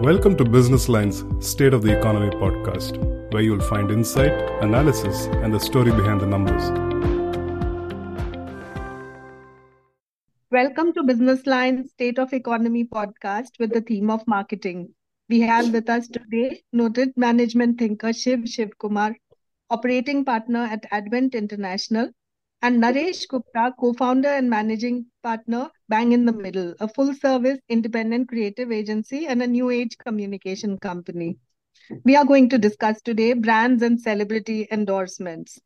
Welcome to Business Line's State of the Economy podcast, where you'll find insight, analysis, and the story behind the numbers. Welcome to Business Line's State of Economy podcast with the theme of marketing. We have with us today noted management thinker Shiv Shivakumar, operating partner at Advent International, and Naresh Gupta, co-founder and managing partner, Bang in the Middle, a full-service independent creative agency and a new age communication company. We are going to discuss today brands and celebrity endorsements.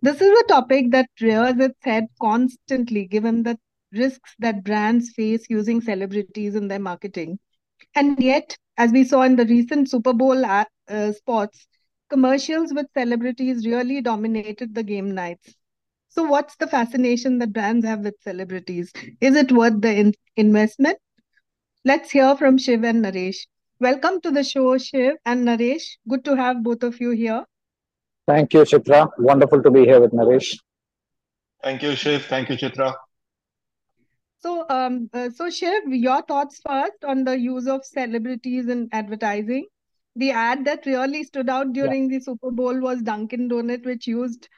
This is a topic that rears its head constantly given the risks that brands face using celebrities in their marketing. And yet, as we saw in the recent Super Bowl uh, spots, commercials with celebrities really dominated the game nights. So, what's the fascination that brands have with celebrities? Is it worth the in- investment? Let's hear from Shiv and Naresh. Welcome to the show, Shiv and Naresh. Good to have both of you here. Thank you, Chitra. Wonderful to be here with Naresh. Thank you, Shiv. Thank you, Chitra. So, um, uh, so Shiv, your thoughts first on the use of celebrities in advertising. The ad that really stood out during yeah. the Super Bowl was Dunkin' Donut, which used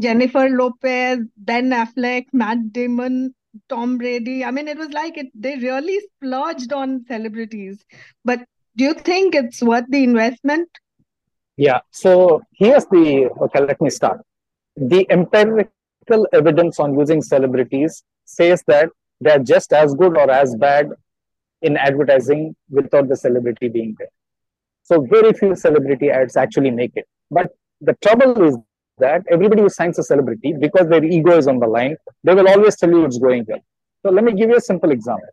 Jennifer Lopez, Ben Affleck, Matt Damon, Tom Brady. I mean, it was like it, they really splurged on celebrities. But do you think it's worth the investment? Yeah. So here's the okay, let me start. The empirical evidence on using celebrities says that they're just as good or as bad in advertising without the celebrity being there. So very few celebrity ads actually make it. But the trouble is that everybody who signs a celebrity, because their ego is on the line, they will always tell you it's going well. So let me give you a simple example.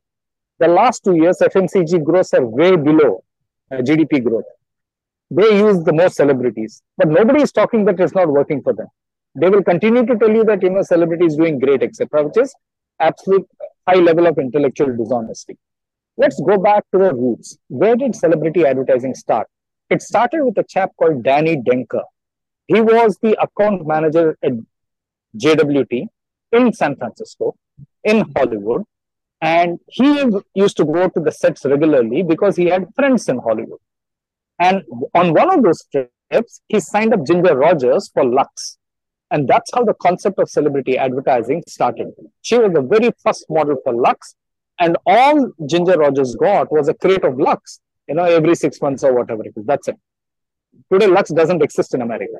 The last two years, FMCG growths are way below uh, GDP growth. They use the most celebrities, but nobody is talking that it's not working for them. They will continue to tell you that you know celebrity is doing great, etc., which is absolute high level of intellectual dishonesty. Let's go back to the roots. Where did celebrity advertising start? It started with a chap called Danny Danker he was the account manager at JWT in San Francisco, in Hollywood. And he used to go to the sets regularly because he had friends in Hollywood. And on one of those trips, he signed up Ginger Rogers for Lux. And that's how the concept of celebrity advertising started. She was the very first model for Lux. And all Ginger Rogers got was a crate of Lux, you know, every six months or whatever it is. That's it. Today, Lux doesn't exist in America.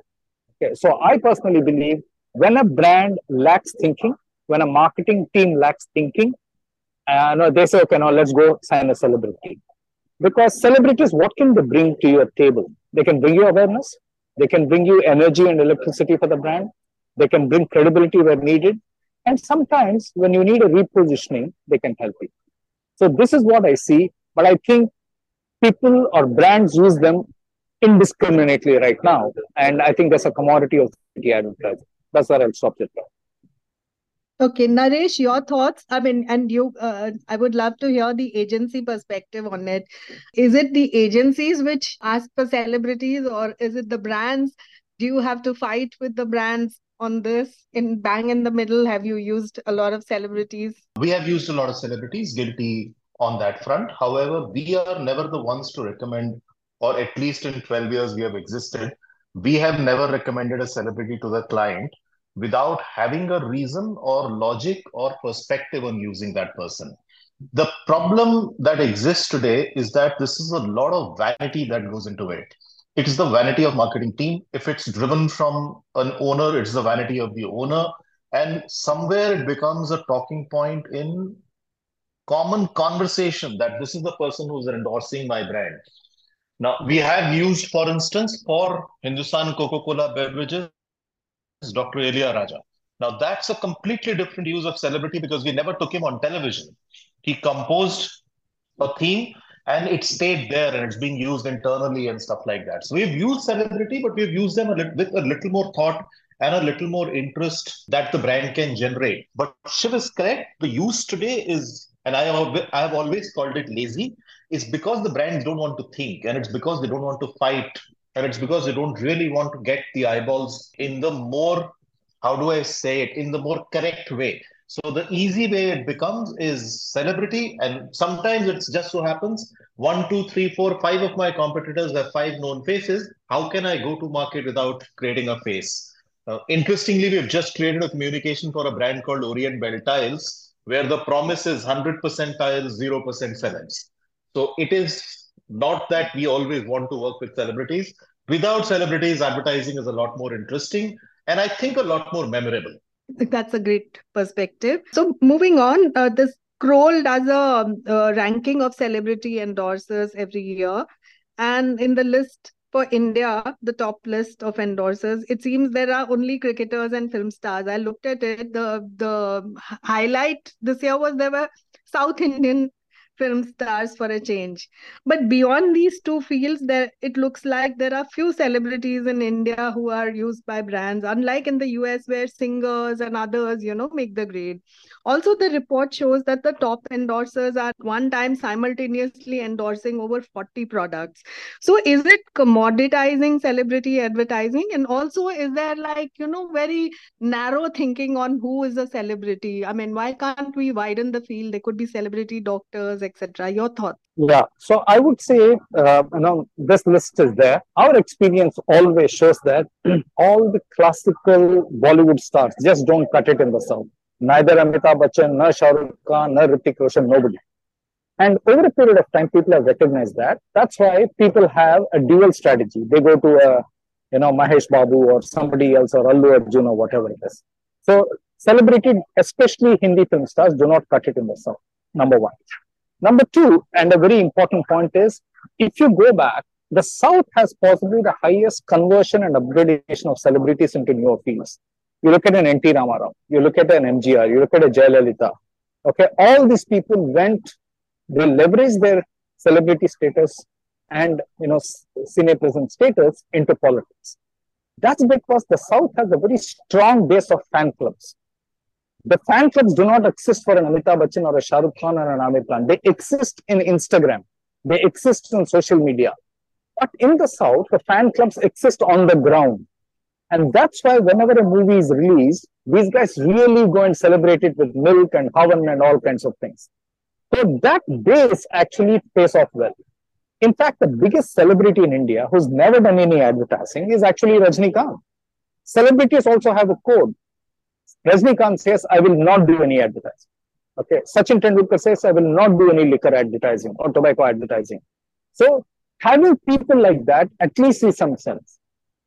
Okay, so I personally believe when a brand lacks thinking, when a marketing team lacks thinking, uh, no, they say, okay, now let's go sign a celebrity. Because celebrities, what can they bring to your table? They can bring you awareness, they can bring you energy and electricity for the brand, they can bring credibility where needed, and sometimes when you need a repositioning, they can help you. So this is what I see, but I think people or brands use them indiscriminately right now. And I think that's a commodity of the advertising. That's where I'll stop it. Okay, Naresh, your thoughts? I mean, and you, uh, I would love to hear the agency perspective on it. Is it the agencies which ask for celebrities, or is it the brands? Do you have to fight with the brands on this? In Bang in the Middle, have you used a lot of celebrities? We have used a lot of celebrities, guilty on that front. However, we are never the ones to recommend or at least in 12 years we have existed, we have never recommended a celebrity to the client without having a reason or logic or perspective on using that person. The problem that exists today is that this is a lot of vanity that goes into it. It is the vanity of marketing team. If it's driven from an owner, it's the vanity of the owner. And somewhere it becomes a talking point in common conversation that this is the person who's endorsing my brand now, we have used, for instance, for Hindustan Coca-Cola beverages, Dr. Ilaiyaraaja. Now, that's a completely different use of celebrity because we never took him on television. He composed a theme and it stayed there and it's being used internally and stuff like that. So we've used celebrity, but we've used them a with a little more thought and a little more interest that the brand can generate. But Shiv is correct. The use today is, and I have, I have always called it lazy it's because the brands don't want to think and it's because they don't want to fight and it's because they don't really want to get the eyeballs in the more how do i say it in the more correct way So the easy way it becomes is celebrity, and sometimes it just so happens one, two, three, four, five of my competitors have five known faces. How can I go to market without creating a face? Uh, interestingly, we've just created a communication for a brand called Orient Bell Tiles, where the promise is 100% tiles, 0% celebs. So it is not that we always want to work with celebrities. Without celebrities, advertising is a lot more interesting and I think a lot more memorable. That's a great perspective. So, moving on, uh, this Kroll does a uh, ranking of celebrity endorsers every year. And in the list for India, the top list of endorsers, it seems there are only cricketers and film stars. I looked at it. The the highlight this year was there were South Indian film stars for a change. But beyond these two fields, there it looks like there are few celebrities in India who are used by brands, unlike in the US where singers and others, you know, make the grade. Also, the report shows that the top endorsers are one time simultaneously endorsing over 40 products. So is it commoditizing celebrity advertising? And also, is there like, you know, very narrow thinking on who is a celebrity? I mean, why can't we widen the field? There could be celebrity doctors, etc. Your thoughts? Yeah, so I would say, uh, you know, this list is there. Our experience always shows that all the classical Bollywood stars just don't cut it in the south. Neither Amitabh Bachchan, nor Shah Rukh Khan, nor Hrithik Roshan, nobody. And over a period of time, people have recognized that. That's why people have a dual strategy. They go to a, you know, Mahesh Babu or somebody else or Allu Arjun or whatever it is. So celebrated, especially Hindi film stars, do not cut it in the south. Number one. Number two, and a very important point is, if you go back, the South has possibly the highest conversion and upgradation of celebrities into newer fields. You look at an NT Ramarao, you look at an MGR, you look at a Jayalalitha. Okay, all these people went, they leveraged their celebrity status and you know present status into politics. That's because the South has a very strong base of fan clubs. The fan clubs do not exist for an Amitabh Bachchan or a Shah Rukh Khan or an Aamir Khan. They exist in Instagram. They exist in social media. But in the South, the fan clubs exist on the ground. And that's why whenever a movie is released, these guys really go and celebrate it with milk and havan and all kinds of things. So that base actually pays off well. In fact, the biggest celebrity in India who's never done any advertising is actually Rajnikant. Celebrities also have a code. Rajnikant says, I will not do any advertising. Okay. Sachin Tendulkar says, I will not do any liquor advertising or tobacco advertising. So having people like that at least is some sense.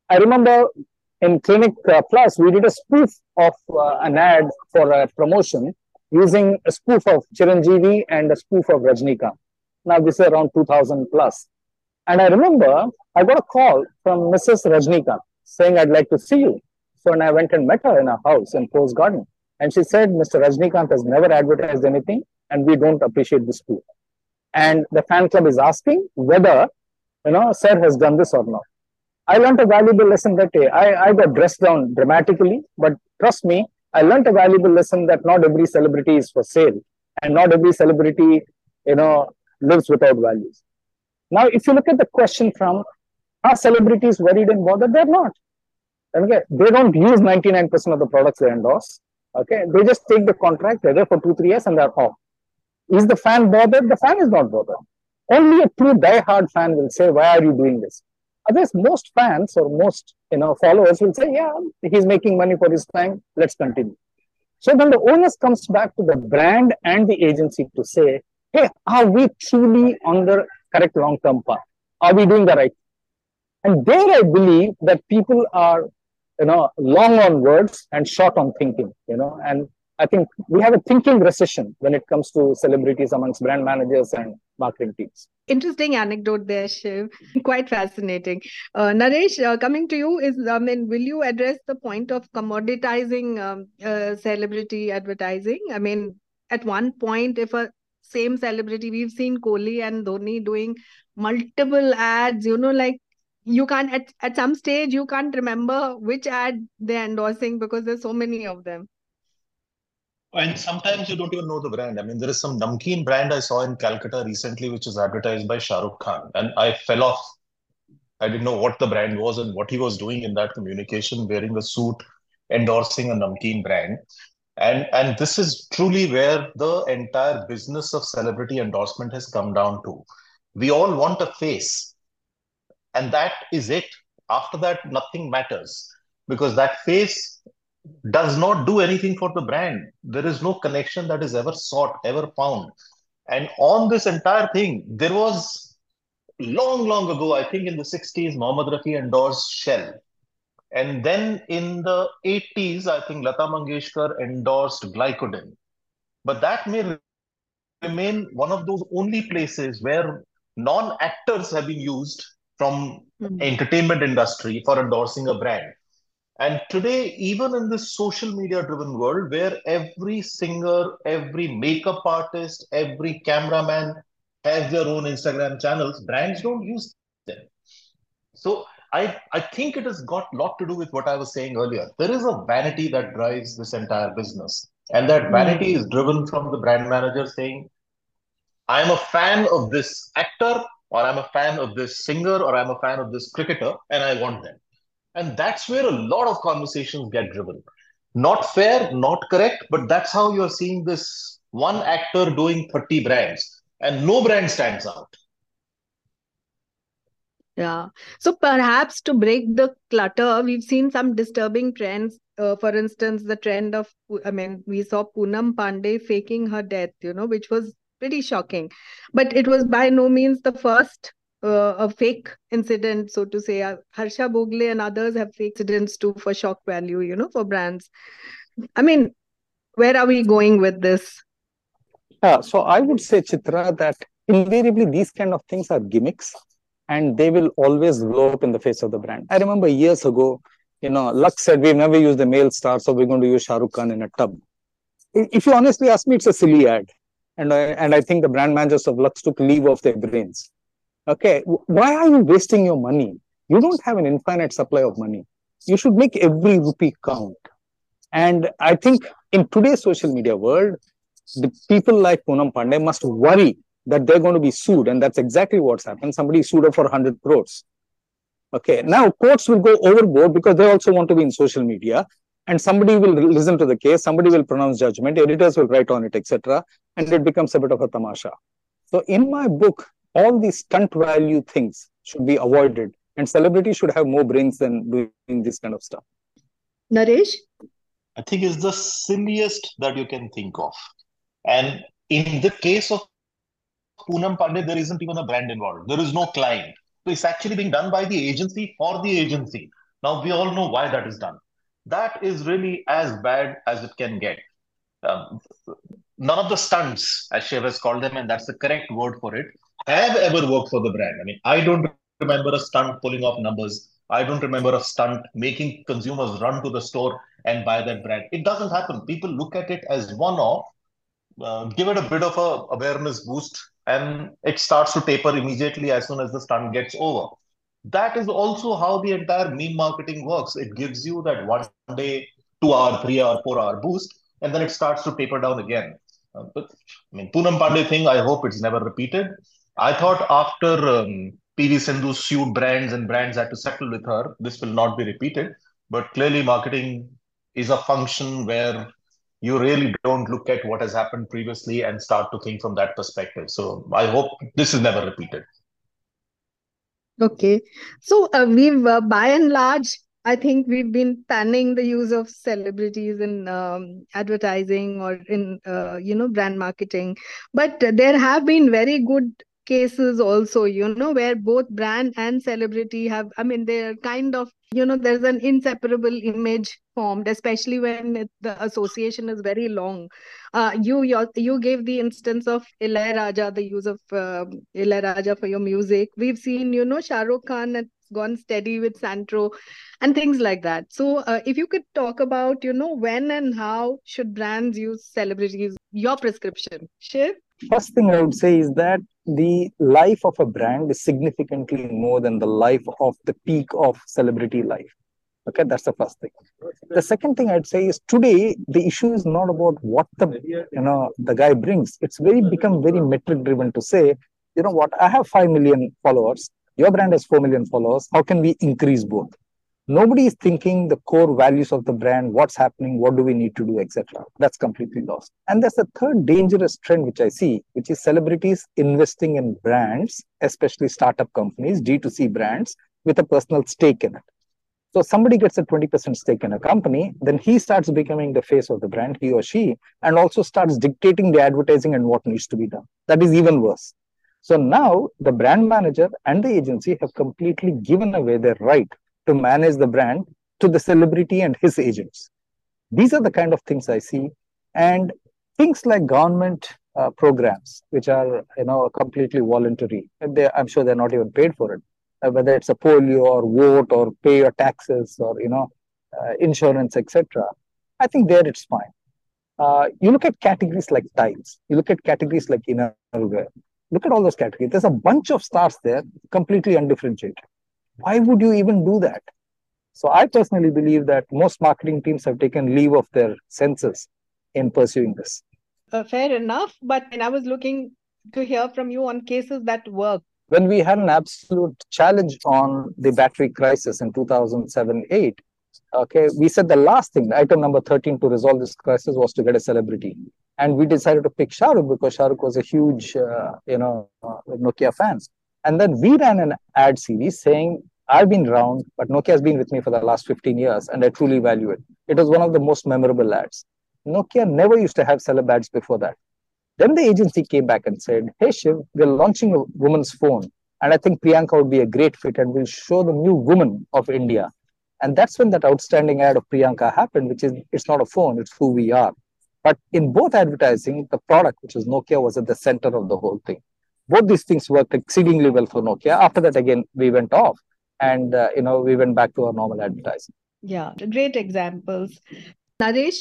I remember in Clinic uh, Plus, we did a spoof of uh, an ad for a promotion using a spoof of Chiranjeevi and a spoof of Rajnikant. Now, this is around 2000 plus. And I remember I got a call from Mrs. Rajnikant saying, I'd like to see you. So when I went and met her in her house in Poes Garden, and she said, Mr. Rajnikant has never advertised anything, and we don't appreciate this too. And the fan club is asking whether, you know, Sir has done this or not. I learned a valuable lesson that day. I, I got dressed down dramatically, but trust me, I learned a valuable lesson that not every celebrity is for sale, and not every celebrity, you know, lives without values. Now, if you look at the question from are celebrities worried and bothered? They're not. Okay, they don't use 99% of the products they endorse. Okay, they just take the contract, they're there for two, three years and they're off. Is the fan bothered? The fan is not bothered. Only a true die-hard fan will say, why are you doing this? Otherwise, most fans or most you know followers will say, yeah, he's making money for his time, let's continue. So then the onus comes back to the brand and the agency to say, hey, are we truly on the correct long-term path? Are we doing the right? And there I believe that people are you know, long on words and short on thinking, you know, and I think we have a thinking recession when it comes to celebrities amongst brand managers and marketing teams. Interesting anecdote there, Shiv. Quite fascinating. Uh, Naresh, uh, coming to you is, I mean, will you address the point of commoditizing um, uh, celebrity advertising? I mean, at one point, if a same celebrity, we've seen Kohli and Dhoni doing multiple ads, you know, like you can't at, at some stage you can't remember which ad they're endorsing because there's so many of them and sometimes you don't even know the brand. I mean, there is some namkeen brand I saw in Calcutta recently, which is advertised by Shah Rukh Khan, and I fell off. I didn't know what the brand was and what he was doing in that communication, wearing a suit, endorsing a namkeen brand. And and this is truly where the entire business of celebrity endorsement has come down to. We all want a face, and that is it. After that, nothing matters because that face does not do anything for the brand. There is no connection that is ever sought, ever found. And on this entire thing, there was long, long ago, I think in the 60s, Mohammad Rafi endorsed Shell. And then in the 80s, I think Lata Mangeshkar endorsed Glycodin. But that may remain one of those only places where non-actors have been used from mm-hmm. entertainment industry for endorsing a brand. And today, even in this social media driven world where every singer, every makeup artist, every cameraman has their own Instagram channels, brands don't use them. So I, I think it has got a lot to do with what I was saying earlier. There is a vanity that drives this entire business. And that vanity mm. is driven from the brand manager saying, I'm a fan of this actor, or I'm a fan of this singer, or I'm a fan of this cricketer, and I want them. And that's where a lot of conversations get driven. Not fair, not correct, but that's how you're seeing this one actor doing 30 brands, and no brand stands out. Yeah. So perhaps to break the clutter, we've seen some disturbing trends. Uh, for instance, the trend of, I mean, we saw Poonam Pandey faking her death, you know, which was pretty shocking. But it was by no means the first uh, a fake incident, so to say. Uh, Harsha Bhogle and others have fake incidents too for shock value, you know, for brands. I mean, where are we going with this? Yeah, so I would say, Chitra, that invariably these kind of things are gimmicks and they will always blow up in the face of the brand. I remember years ago, you know, Lux said we've never used a male star, so we're going to use Shah Rukh Khan in a tub. If you honestly ask me, it's a silly ad. And I, and I think the brand managers of Lux took leave of their brains. Okay, why are you wasting your money? You don't have an infinite supply of money. You should make every rupee count. And I think in today's social media world, the people like Poonam Pandey must worry that they're going to be sued. And that's exactly what's happened. Somebody sued her for 100 crores. Okay, now courts will go overboard because they also want to be in social media. And somebody will listen to the case, somebody will pronounce judgment, editors will write on it, etc. And it becomes a bit of a tamasha. So in my book, all these stunt value things should be avoided. And celebrities should have more brains than doing this kind of stuff. Naresh? I think it's the silliest that you can think of. And in the case of Poonam Pandey, there isn't even a brand involved. There is no client. So it's actually being done by the agency for the agency. Now, we all know why that is done. That is really as bad as it can get. Um, none of the stunts, as Shiv has called them, and that's the correct word for it, have ever worked for the brand. I mean, I don't remember a stunt pulling off numbers. I don't remember a stunt making consumers run to the store and buy that brand. It doesn't happen. People look at it as one off, uh, give it a bit of a awareness boost, and it starts to taper immediately as soon as the stunt gets over. That is also how the entire meme marketing works. It gives you that one day, two hour, three hour, four hour boost, and then it starts to taper down again. Uh, but I mean, Poonam Pandey thing, I hope it's never repeated. I thought after um, PV Sindhu sued brands and brands had to settle with her, this will not be repeated. But clearly, marketing is a function where you really don't look at what has happened previously and start to think from that perspective. So I hope this is never repeated. Okay. So uh, we've, uh, by and large, I think we've been panning the use of celebrities in um, advertising or in, uh, you know, brand marketing. But there have been very good cases also you know where both brand and celebrity have i mean they're kind of you know there's an inseparable image formed especially when it, the association is very long. Uh, you your, you gave the instance of Raja, the use of uh, Raja for your music. We've seen you know Shah Rukh Khan has gone steady with Santro and things like that. So uh, if you could talk about you know when and how should brands use celebrities your prescription? Shiv First thing I would say is that the life of a brand is significantly more than the life of the peak of celebrity life. Okay, that's the first thing. The second thing I'd say is today the issue is not about what the you know the guy brings. It's very become very metric driven to say, you know what, I have five million followers, your brand has four million followers. How can we increase both? Nobody is thinking the core values of the brand, what's happening, what do we need to do, etc. That's completely lost. And there's a third dangerous trend which I see, which is celebrities investing in brands, especially startup companies, D2C brands, with a personal stake in it. So somebody gets a 20% stake in a company, then he starts becoming the face of the brand, he or she, and also starts dictating the advertising and what needs to be done. That is even worse. So now the brand manager and the agency have completely given away their right to manage the brand to the celebrity and his agents. These are the kind of things I see. And things like government uh, programs, which are you know completely voluntary. They, I'm sure they're not even paid for it. Uh, whether it's a polio or vote or pay your taxes or you know uh, insurance, etc. I think there it's fine. Uh, you look at categories like tiles. You look at categories like innerwear. Look at all those categories. There's a bunch of stars there, completely undifferentiated. Why would you even do that? So I personally believe that most marketing teams have taken leave of their senses in pursuing this. Uh, fair enough, but I was looking to hear from you on cases that work. When we had an absolute challenge on the battery crisis in 2007-8, okay, we said the last thing, item number 13 to resolve this crisis was to get a celebrity. And we decided to pick Shahrukh because Shahrukh was a huge, uh, you know, uh, Nokia fans. And then we ran an ad series saying, I've been around, but Nokia has been with me for the last 15 years, and I truly value it. It was one of the most memorable ads. Nokia never used to have celeb ads before that. Then the agency came back and said, Hey Shiv, we're launching a woman's phone. And I think Priyanka would be a great fit and we'll show the new woman of India. And that's when that outstanding ad of Priyanka happened, which is it's not a phone, it's who we are. But in both advertising, the product, which was Nokia, was at the center of the whole thing both these things worked exceedingly well for Nokia. After that, again, we went off and, uh, you know, we went back to our normal advertising. Yeah, great examples. Naresh?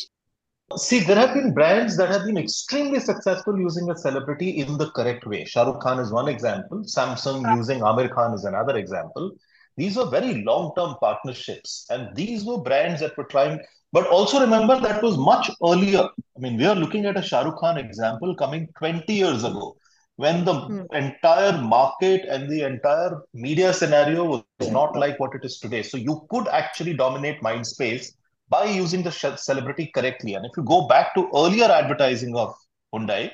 See, there have been brands that have been extremely successful using a celebrity in the correct way. Shah Rukh Khan is one example. Samsung using Aamir Khan is another example. These were very long-term partnerships, and these were brands that were trying. But also remember that was much earlier. I mean, we are looking at a Shah Rukh Khan example coming 20 years ago when the mm. entire market and the entire media scenario was not like what it is today. So you could actually dominate mind space by using the celebrity correctly. And if you go back to earlier advertising of Hyundai,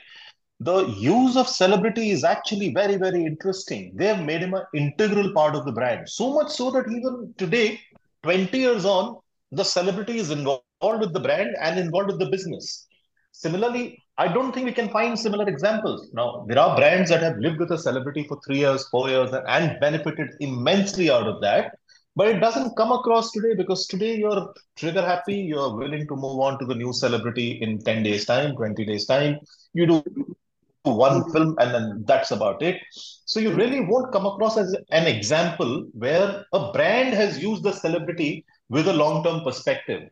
the use of celebrity is actually very, very interesting. They have made him an integral part of the brand. So much so that even today, 20 years on, the celebrity is involved with the brand and involved with the business. Similarly, I don't think we can find similar examples. Now, there are brands that have lived with a celebrity for three years, four years, and benefited immensely out of that. But it doesn't come across today because today you're trigger happy, you're willing to move on to the new celebrity in 10 days' time, 20 days' time. You do one film and then that's about it. So you really won't come across as an example where a brand has used the celebrity with a long term perspective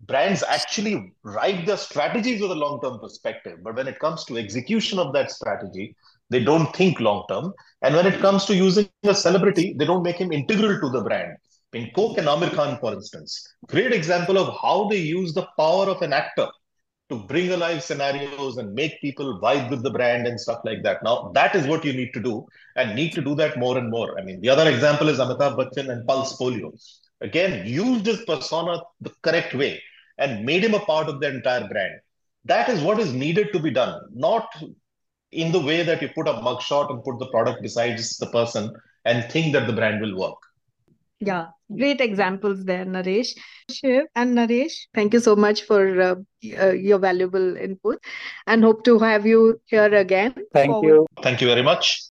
brands actually write their strategies with a long term perspective. But when it comes to execution of that strategy, they don't think long term. And when it comes to using a celebrity, they don't make him integral to the brand. In Coke and Aamir Khan, for instance, great example of how they use the power of an actor to bring alive scenarios and make people vibe with the brand and stuff like that. Now, that is what you need to do and need to do that more and more. I mean, the other example is Amitabh Bachchan and Pulse Polio again used his persona the correct way and made him a part of the entire brand. That is what is needed to be done, not in the way that you put a mugshot and put the product beside the person and think that the brand will work. Yeah, great examples there, Naresh. Shiv and Naresh, thank you so much for uh, uh, your valuable input and hope to have you here again. Thank forward. you. Thank you very much.